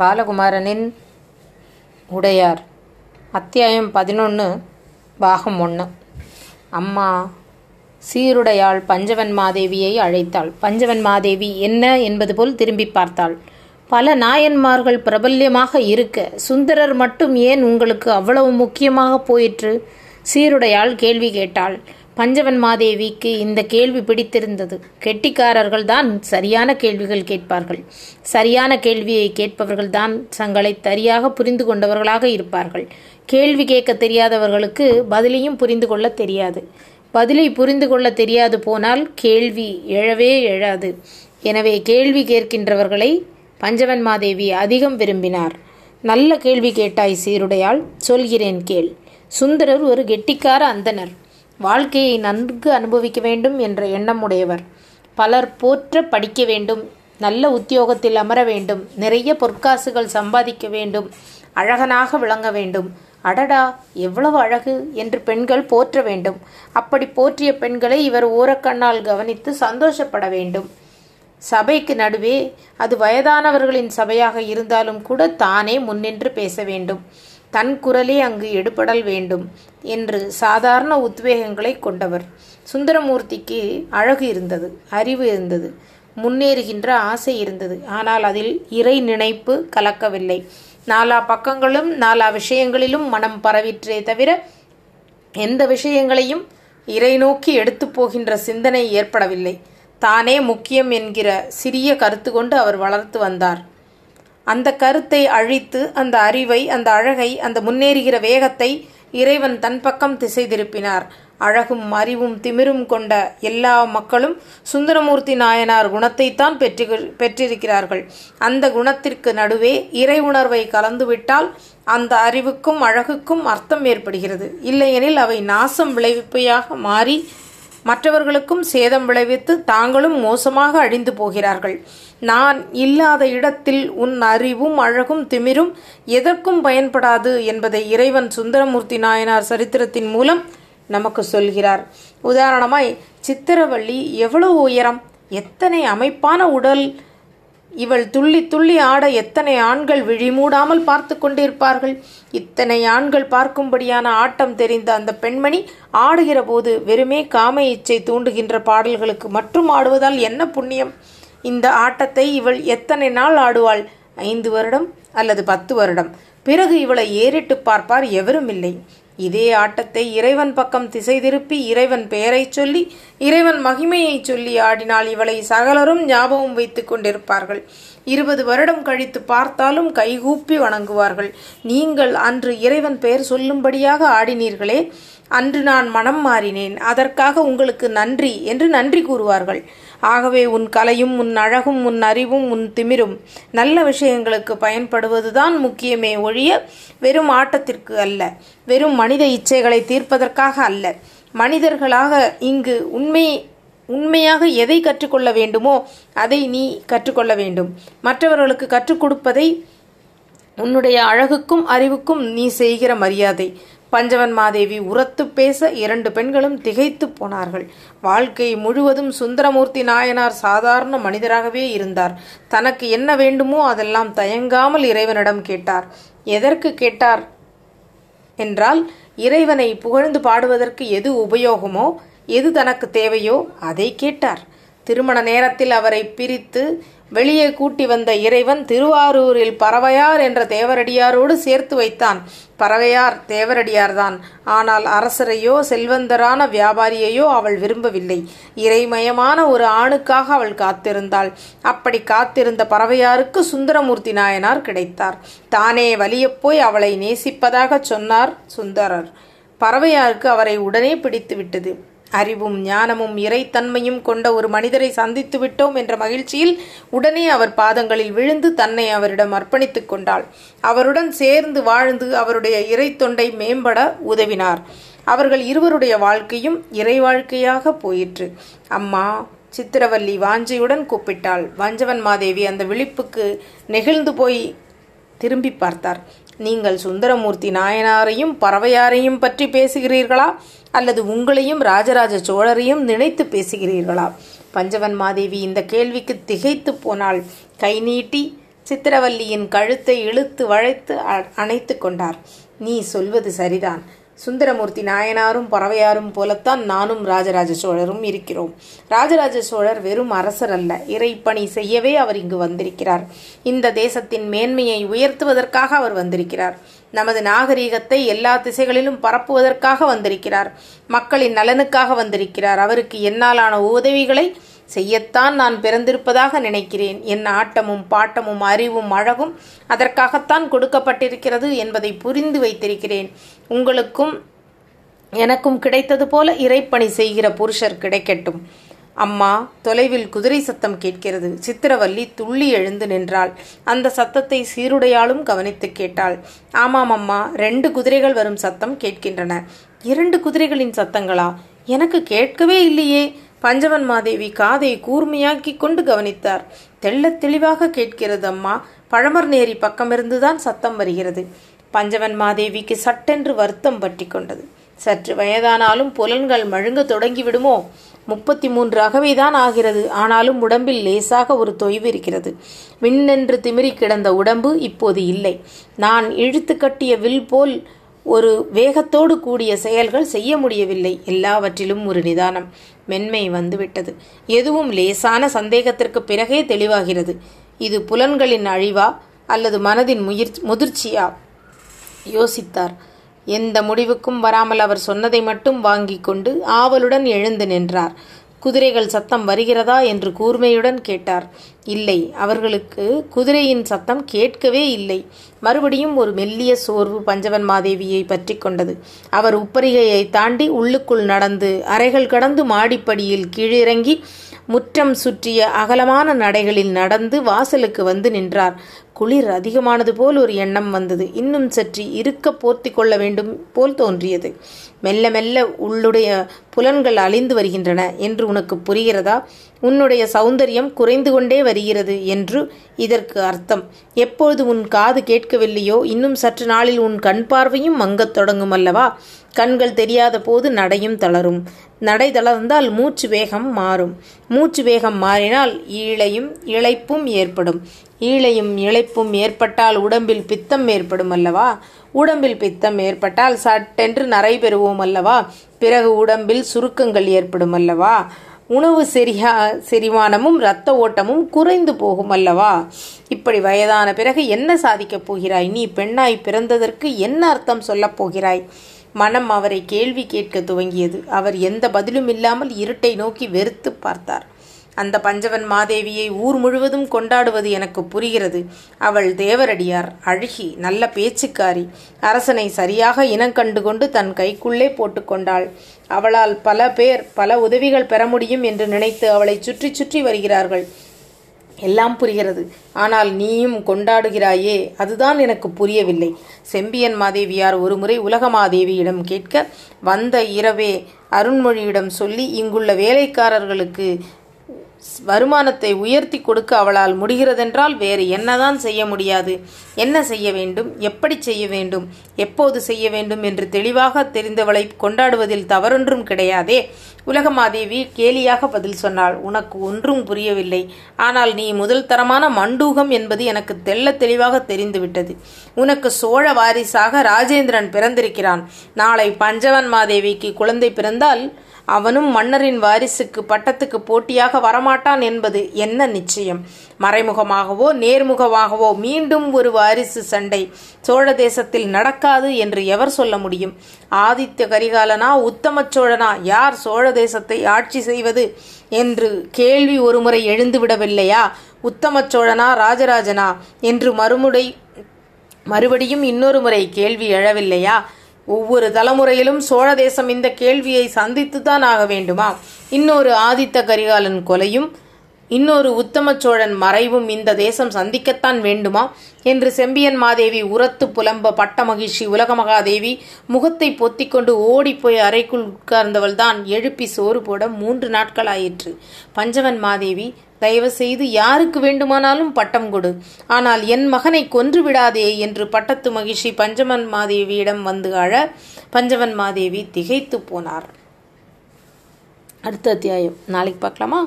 பாலகுமாரனின் உடையார். அத்தியாயம் பதினொன்று பாகம் ஒன்று அம்மா சீருடையாள் பஞ்சவன் மாதேவியை அழைத்தாள். பஞ்சவன் மாதேவி என்ன என்பது போல் திரும்பி பார்த்தாள். பல நாயன்மார்கள் பிரபல்யமாக இருக்க சுந்தரர் மட்டும் ஏன் உங்களுக்கு அவ்வளவு முக்கியமாக போயிற்று? சீருடையாள் கேள்வி கேட்டாள். பஞ்சவன் மாதேவிக்கு இந்த கேள்வி பிடித்திருந்தது. கெட்டிக்காரர்கள் தான் சரியான கேள்விகள் கேட்பார்கள். சரியான கேள்வியை கேட்பவர்கள் தான் தங்களை சரியாக புரிந்து கொண்டவர்களாக இருப்பார்கள். கேள்வி கேட்க தெரியாதவர்களுக்கு பதிலையும் புரிந்து கொள்ள தெரியாது. பதிலை புரிந்து கொள்ள தெரியாது போனால் கேள்வி எழவே எழாது. எனவே கேள்வி கேட்கின்றவர்களை பஞ்சவன் மாதேவி அதிகம் விரும்பினார். நல்ல கேள்வி கேட்டாய் சீருடையால் சொல்கிறேன் கேள். சுந்தரர் ஒரு கெட்டிக்கார அந்தனர் வாழ்க்கையை நன்கு அனுபவிக்க வேண்டும் என்ற எண்ணம் உடையவர் பலர் போற்ற படிக்க வேண்டும் நல்ல உத்தியோகத்தில் அமர வேண்டும் நிறைய பொற்காசுகள் சம்பாதிக்க வேண்டும் அழகனாக விளங்க வேண்டும். அடடா எவ்வளவு அழகு என்று பெண்கள் போற்ற வேண்டும். அப்படி போற்றிய பெண்களை இவர் ஓரக்கண்ணால் கவனித்து சந்தோஷப்பட வேண்டும். சபைக்கு நடுவே அது வயதானவர்களின் சபையாக இருந்தாலும் கூட தானே முன்னின்று பேச வேண்டும். தன் குரலே அங்கு எடுபடல் வேண்டும் என்று சாதாரண உத்வேகங்களை கொண்டவர். சுந்தரமூர்த்திக்கு அழகு இருந்தது அறிவு இருந்தது முன்னேறுகின்ற ஆசை இருந்தது. ஆனால் அதில் இறை நினைப்பு கலக்கவில்லை. நாலா பக்கங்களும் நாலா விஷயங்களிலும் மனம் பரவிற்றே தவிர எந்த விஷயங்களையும் இறை நோக்கி எடுத்து போகின்ற சிந்தனை ஏற்படவில்லை. தானே முக்கியம் என்கிற சிறிய கருத்து கொண்டு அவர் வளர்த்து வந்தார். அந்த கருத்தை அழித்து அந்த அறிவை அந்த அழகை அந்த முன்னேறுகிற வேகத்தை இறைவன் தன் பக்கம் திசை திருப்பினார் அழகும் அறிவும் திமிரும் கொண்ட எல்லா மக்களும் சுந்தரமூர்த்தி நாயனார் குணத்தைத்தான் பெற்று பெற்றிருக்கிறார்கள். அந்த குணத்திற்கு நடுவே இறை உணர்வை கலந்துவிட்டால் அந்த அறிவுக்கும் அழகுக்கும் அர்த்தம் ஏற்படுகிறது. இல்லையெனில் அவை நாசம் விளைவிப்பையாக மாறி மற்றவர்களுக்கும் சேதம் விளைவித்து தாங்களும் மோசமாக அழிந்து போகிறார்கள். நான் இல்லாத இடத்தில் உன் அறிவும் அழகும் திமிரும் எதற்கும் பயன்படாது என்பதை இறைவன் சுந்தரமூர்த்தி நாயனார் சரித்திரத்தின் மூலம் நமக்கு சொல்கிறார். உதாரணமாய் சித்திரவள்ளி எவ்வளவு உயரம்? எத்தனை அமைப்பான உடல்? இவள் துள்ளி துள்ளி ஆட எத்தனை ஆண்கள் விழிமூடாமல் பார்த்து கொண்டிருப்பார்கள்? இத்தனை ஆண்கள் பார்க்கும்படியான ஆட்டம் தெரிந்த அந்த பெண்மணி ஆடுகிற போது வெறுமே காம இச்சை தூண்டுகின்ற பாடல்களுக்கு மட்டும் ஆடுவதால் என்ன புண்ணியம்? இந்த ஆட்டத்தை இவள் எத்தனை நாள் ஆடுவாள்? ஐந்து வருடம் அல்லது பத்து வருடம். பிறகு இவளை ஏறிட்டு பார்ப்பார் எவரும் இல்லை. இதே ஆட்டத்தை இறைவன் பக்கம் திசை திருப்பி இறைவன் பெயரைச் சொல்லி இறைவன் மகிமையை சொல்லி ஆடினால் இவளை சகலரும் ஞாபகம் வைத்துக் கொண்டிருப்பார்கள். இருபது வருடம் கழித்து பார்த்தாலும் கைகூப்பி வணங்குவார்கள். நீங்கள் அன்று இறைவன் பெயர் சொல்லும்படியாக ஆடினீர்களே அன்று நான் மனம் மாறினேன். அதற்காக உங்களுக்கு நன்றி என்று நன்றி கூறுவார்கள். ஆகவே உன் கலையும் உன் அழகும் உன் அறிவும் உன் திமிரும் நல்ல விஷயங்களுக்கு பயன்படுவதுதான் முக்கியமே ஒழிய வெறும் ஆட்டத்திற்கு அல்ல வெறும் மனித இச்சைகளை தீர்ப்பதற்காக அல்ல. மனிதர்களாக இங்கு உண்மை உண்மையாக எதை கற்றுக்கொள்ள வேண்டுமோ அதை நீ கற்றுக்கொள்ள வேண்டும். மற்றவர்களுக்கு கற்றுக் கொடுப்பதை உன்னுடைய அழகுக்கும் அறிவுக்கும் நீ செய்கிற மரியாதை. பஞ்சவன் மாதேவி உரத்து பேச இரண்டு பெண்களும் திகைத்து போனார்கள். வாழ்க்கை முழுவதும் சுந்தரமூர்த்தி நாயனார் சாதாரண மனிதராகவே இருந்தார். தனக்கு என்ன வேண்டுமோ அதெல்லாம் தயங்காமல் இறைவனிடம் கேட்டார். எதற்கு கேட்டார் என்றால் இறைவனை புகழ்ந்து பாடுவதற்கு எது உபயோகமோ எது தனக்கு தேவையோ அதை கேட்டார். திருமண நேரத்தில் அவரை பிரித்து வெளியே கூட்டி வந்த இறைவன் திருவாரூரில் பறவையார் என்ற தேவரடியாரோடு சேர்த்து வைத்தான். பறவையார் தேவரடியார்தான். ஆனால் அரசரையோ செல்வந்தரான வியாபாரியையோ அவள் விரும்பவில்லை. இறைமயமான ஒரு ஆணுக்காக அவள் காத்திருந்தாள். அப்படி காத்திருந்த பறவையாருக்கு சுந்தரமூர்த்தி நாயனார் கிடைத்தார். தானே வலியப்போய் அவளை நேசிப்பதாக சொன்னார் சுந்தரர். பறவையாருக்கு அவரை உடனே பிடித்து விட்டது. அறிவும் ஞானமும் இறைத்தன்மையும் கொண்ட ஒரு மனிதரை சந்தித்து விட்டோம் என்ற மகிழ்ச்சியில் உடனே அவர் பாதங்களில் விழுந்து தன்னை அவரிடம் அர்ப்பணித்துக் கொண்டாள். அவருடன் சேர்ந்து வாழ்ந்து அவருடைய இறை தொண்டை மேம்பட உதவினார். அவர்கள் இருவருடைய வாழ்க்கையும் இறை வாழ்க்கையாக போயிற்று. அம்மா சித்திரவல்லி வாஞ்சையுடன் கூப்பிட்டாள். வஞ்சவன் மாதேவி அந்த விழிப்புக்கு நெகிழ்ந்து போய் திரும்பி பார்த்தார். நீங்கள் சுந்தரமூர்த்தி நாயனாரையும் பறவையாரையும் பற்றி பேசுகிறீர்களா? அல்லது உங்களையும் ராஜராஜ சோழரையும் நினைத்து பேசுகிறீர்களா? பஞ்சவன் மாதேவி இந்த கேள்விக்கு திகைத்து போனால் கை நீட்டி சித்திரவல்லியின் கழுத்தை இழுத்து வளைத்து அணைத்து கொண்டார். நீ சொல்வது சரிதான். சுந்தரமூர்த்தி நாயனாரும் பறவையாரும் போலத்தான் நானும் ராஜராஜ சோழரும் இருக்கிறோம். ராஜராஜ சோழர் வெறும் அரசர் அல்ல. இறைப்பணி செய்யவே அவர் இங்கு வந்திருக்கிறார். இந்த தேசத்தின் மேன்மையை உயர்த்துவதற்காக அவர் வந்திருக்கிறார். நமது நாகரீகத்தை எல்லா திசைகளிலும் பரப்புவதற்காக வந்திருக்கிறார். மக்களின் நலனுக்காக வந்திருக்கிறார். அவருக்கு என்னாலான உதவிகளை செய்யத்தான் நான் பிறந்திருப்பதாக நினைக்கிறேன். என் ஆட்டமும் பாட்டமும் அறிவும் அழகும் அதற்காகத்தான் கொடுக்கப்பட்டிருக்கிறது என்பதை புரிந்து வைத்திருக்கிறேன். உங்களுக்கும் எனக்கும் கிடைத்தது போல இறைப்பணி செய்கிற புருஷர் கிடைக்கட்டும். அம்மா தொலைவில் குதிரை சத்தம் கேட்கிறது. சித்திரவல்லி துள்ளி எழுந்து நின்றாள். அந்த சத்தத்தை சீருடையாலும் கவனித்து கேட்டாள். ஆமாம் அம்மா ரெண்டு குதிரைகள் வரும் சத்தம் கேட்கின்றன. இரண்டு குதிரைகளின் சத்தங்களா? எனக்கு கேட்கவே இல்லையே. பஞ்சவன் மாதேவி காதை கூர்மையாக்கி கொண்டு கவனித்தார். தெள்ளத் தெளிவாக கேட்கிறது அம்மா. பழமர் நேரி பக்கமிருந்துதான் சத்தம் வருகிறது. பஞ்சவன் மாதேவிக்கு சட்டென்று வருத்தம் பற்றி கொண்டது. சற்று வயதானாலும் புலன்கள் மழுங்க தொடங்கிவிடுமோ? முப்பத்தி மூன்று அகவைதான் ஆகிறது. ஆனாலும் உடம்பில் லேசாக ஒரு தொய்வு இருக்கிறது. விண்ணென்று திமிரி கிடந்த உடம்பு இப்போது இல்லை. நான் இழுத்து கட்டிய வில் போல் ஒரு வேகத்தோடு கூடிய செயல்கள் செய்ய முடியவில்லை. எல்லாவற்றிலும் ஒரு நிதானம் மென்மை வந்துவிட்டது. எதுவும் லேசான சந்தேகத்திற்கு பிறகே தெளிவாகிறது. இது புலன்களின் அழிவா அல்லது மனதின் முயற் முதிர்ச்சியா? யோசித்தார். எந்த முடிவுக்கும் வராமல் அவர் சொன்னதை மட்டும் வாங்கி கொண்டு ஆவலுடன் எழுந்து நின்றார். குதிரைகள் சத்தம் வருகிறதா என்று கூர்மையுடன் கேட்டார். இல்லை. அவர்களுக்கு குதிரையின் சத்தம் கேட்கவே இல்லை. மறுபடியும் ஒரு மெல்லிய சோர்வு பஞ்சவன் மாதேவியை பற்றி கொண்டது. அவர் உப்பரிகையை தாண்டி உள்ளுக்குள் நடந்து அறைகள் கடந்து மாடிப்படியில் கீழிறங்கி முற்றம் சுற்றிய அகலமான நடைகளில் நடந்து வாசலுக்கு வந்து நின்றார். குளிர் அதிகமானது போல் ஒரு எண்ணம் வந்தது. இன்னும் சற்று இருக்க போர்த்தி கொள்ள வேண்டும் போல் தோன்றியது. மெல்ல மெல்ல உள்ளுடைய புலன்கள் அழிந்து வருகின்றன. என்று உனக்கு புரிகிறதா? உன்னுடைய சௌந்தரியம் குறைந்து கொண்டே வருகிறது என்று இதற்கு அர்த்தம். எப்பொழுது உன் காது கேட்கவில்லையோ இன்னும் சற்று நாளில் உன் கண் பார்வையும் மங்கத் தொடங்கும் அல்லவா? கண்கள் தெரியாத போது நடையும் தளரும். நடை தளர்ந்தால் மூச்சு வேகம் மாறும். மூச்சு வேகம் மாறினால் ஈழையும் இழைப்பும் ஏற்படும். ஈழையும் இழைப்பும் ஏற்பட்டால் உடம்பில் பித்தம் ஏற்படும் அல்லவா? உடம்பில் பித்தம் ஏற்பட்டால் சட்டென்று நரை பெறுவோம் அல்லவா? பிறகு உடம்பில் சுருக்கங்கள் ஏற்படும் அல்லவா? உணவு செரியா செரிமானமும் இரத்த ஓட்டமும் குறைந்து போகும் அல்லவா? இப்படி வயதான பிறகு என்ன சாதிக்கப் போகிறாய்? நீ பெண்ணாய் பிறந்ததற்கு என்ன அர்த்தம் சொல்லப் போகிறாய்? மனம் அவரை கேள்வி கேட்க துவங்கியது. அவர் எந்த பதிலும் இல்லாமல் இருட்டை நோக்கி வெறுத்து பார்த்தார். அந்த பஞ்சவன் மாதேவியை ஊர் முழுவதும் கொண்டாடுவது எனக்கு புரிகிறது. அவள் தேவரடியார் அழகி நல்ல பேச்சுக்காரி. அரசனை சரியாக இனம் கொண்டு தன் கைக்குள்ளே போட்டுக்கொண்டாள் அவளால் பல பேர் பல உதவிகள் பெற முடியும் என்று நினைத்து அவளை சுற்றி சுற்றி வருகிறார்கள். எல்லாம் புரிகிறது. ஆனால் நீயும் கொண்டாடுகிறாயே அதுதான் எனக்கு புரியவில்லை. செம்பியன் மாதேவியார் ஒருமுறை உலகமாதேவியிடம் கேட்க வந்த இரவே அருண்மொழியிடம் சொல்லி இங்குள்ள வேலைக்காரர்களுக்கு வருமானத்தை உயர்த்தி கொடுக்க அவளால் முடிகிறதென்றால் வேறு என்னதான் செய்ய முடியாது. என்ன செய்ய வேண்டும்? எப்படி செய்ய வேண்டும்? எப்போது செய்ய வேண்டும் என்று தெளிவாக தெரிந்தவளை கொண்டாடுவதில் தவறொன்றும் கிடையாதே. உலகமாதேவி கேலியாக பதில் சொன்னாள். உனக்கு ஒன்றும் புரியவில்லை. ஆனால் நீ முதல் தரமான மண்டூகம் என்பது எனக்கு தெல்ல தெளிவாக தெரிந்துவிட்டது. உனக்கு சோழ வாரிசாக ராஜேந்திரன் பிறந்திருக்கிறான். நாளை பஞ்சவன் மாதேவிக்கு குழந்தை பிறந்தால் அவனும் மன்னரின் வாரிசுக்கு பட்டத்துக்கு போட்டியாக வரமாட்டான் என்பது என்ன நிச்சயம்? மறைமுகமாகவோ நேர்முகமாகவோ மீண்டும் ஒரு வாரிசு சண்டை சோழ தேசத்தில் நடக்காது என்று எவர் சொல்ல முடியும்? ஆதித்த கரிகாலனா உத்தம சோழனா யார் சோழ தேசத்தை ஆட்சி செய்வது என்று கேள்வி ஒருமுறை எழுந்துவிடவில்லையா? உத்தம சோழனா ராஜராஜனா என்று மறுமுறை மறுபடியும் இன்னொரு முறை கேள்வி எழவில்லையா? ஒவ்வொரு தலைமுறையிலும் சோழ தேசம் இந்த கேள்வியை சந்தித்துத்தான் ஆக வேண்டுமா? இன்னொரு ஆதித்த கரிகாலன் கொலையும் இன்னொரு உத்தம சோழன் மறைவும் இந்த தேசம் சந்திக்கத்தான் வேண்டுமா? என்று செம்பியன் மாதேவி உரத்து புலம்ப பட்ட மகிழ்ச்சி உலகமகாதேவி முகத்தை பொத்திக்கொண்டு ஓடிப்போய் அறைக்குள் உட்கார்ந்தவள் தான் எழுப்பி சோறு போட மூன்று நாட்கள் ஆயிற்று பஞ்சவன் மாதேவி தயவு செய்து யாருக்கு வேண்டுமானாலும் பட்டம் கொடு. ஆனால் என் மகனை கொன்று விடாதே என்று பட்டத்து மகிழ்ச்சி பஞ்சவன் மாதேவியிடம் வந்து அழ பஞ்சவன் மாதேவி திகைத்து போனார். அடுத்த அத்தியாயம். நாளைக்கு பார்க்கலாமா?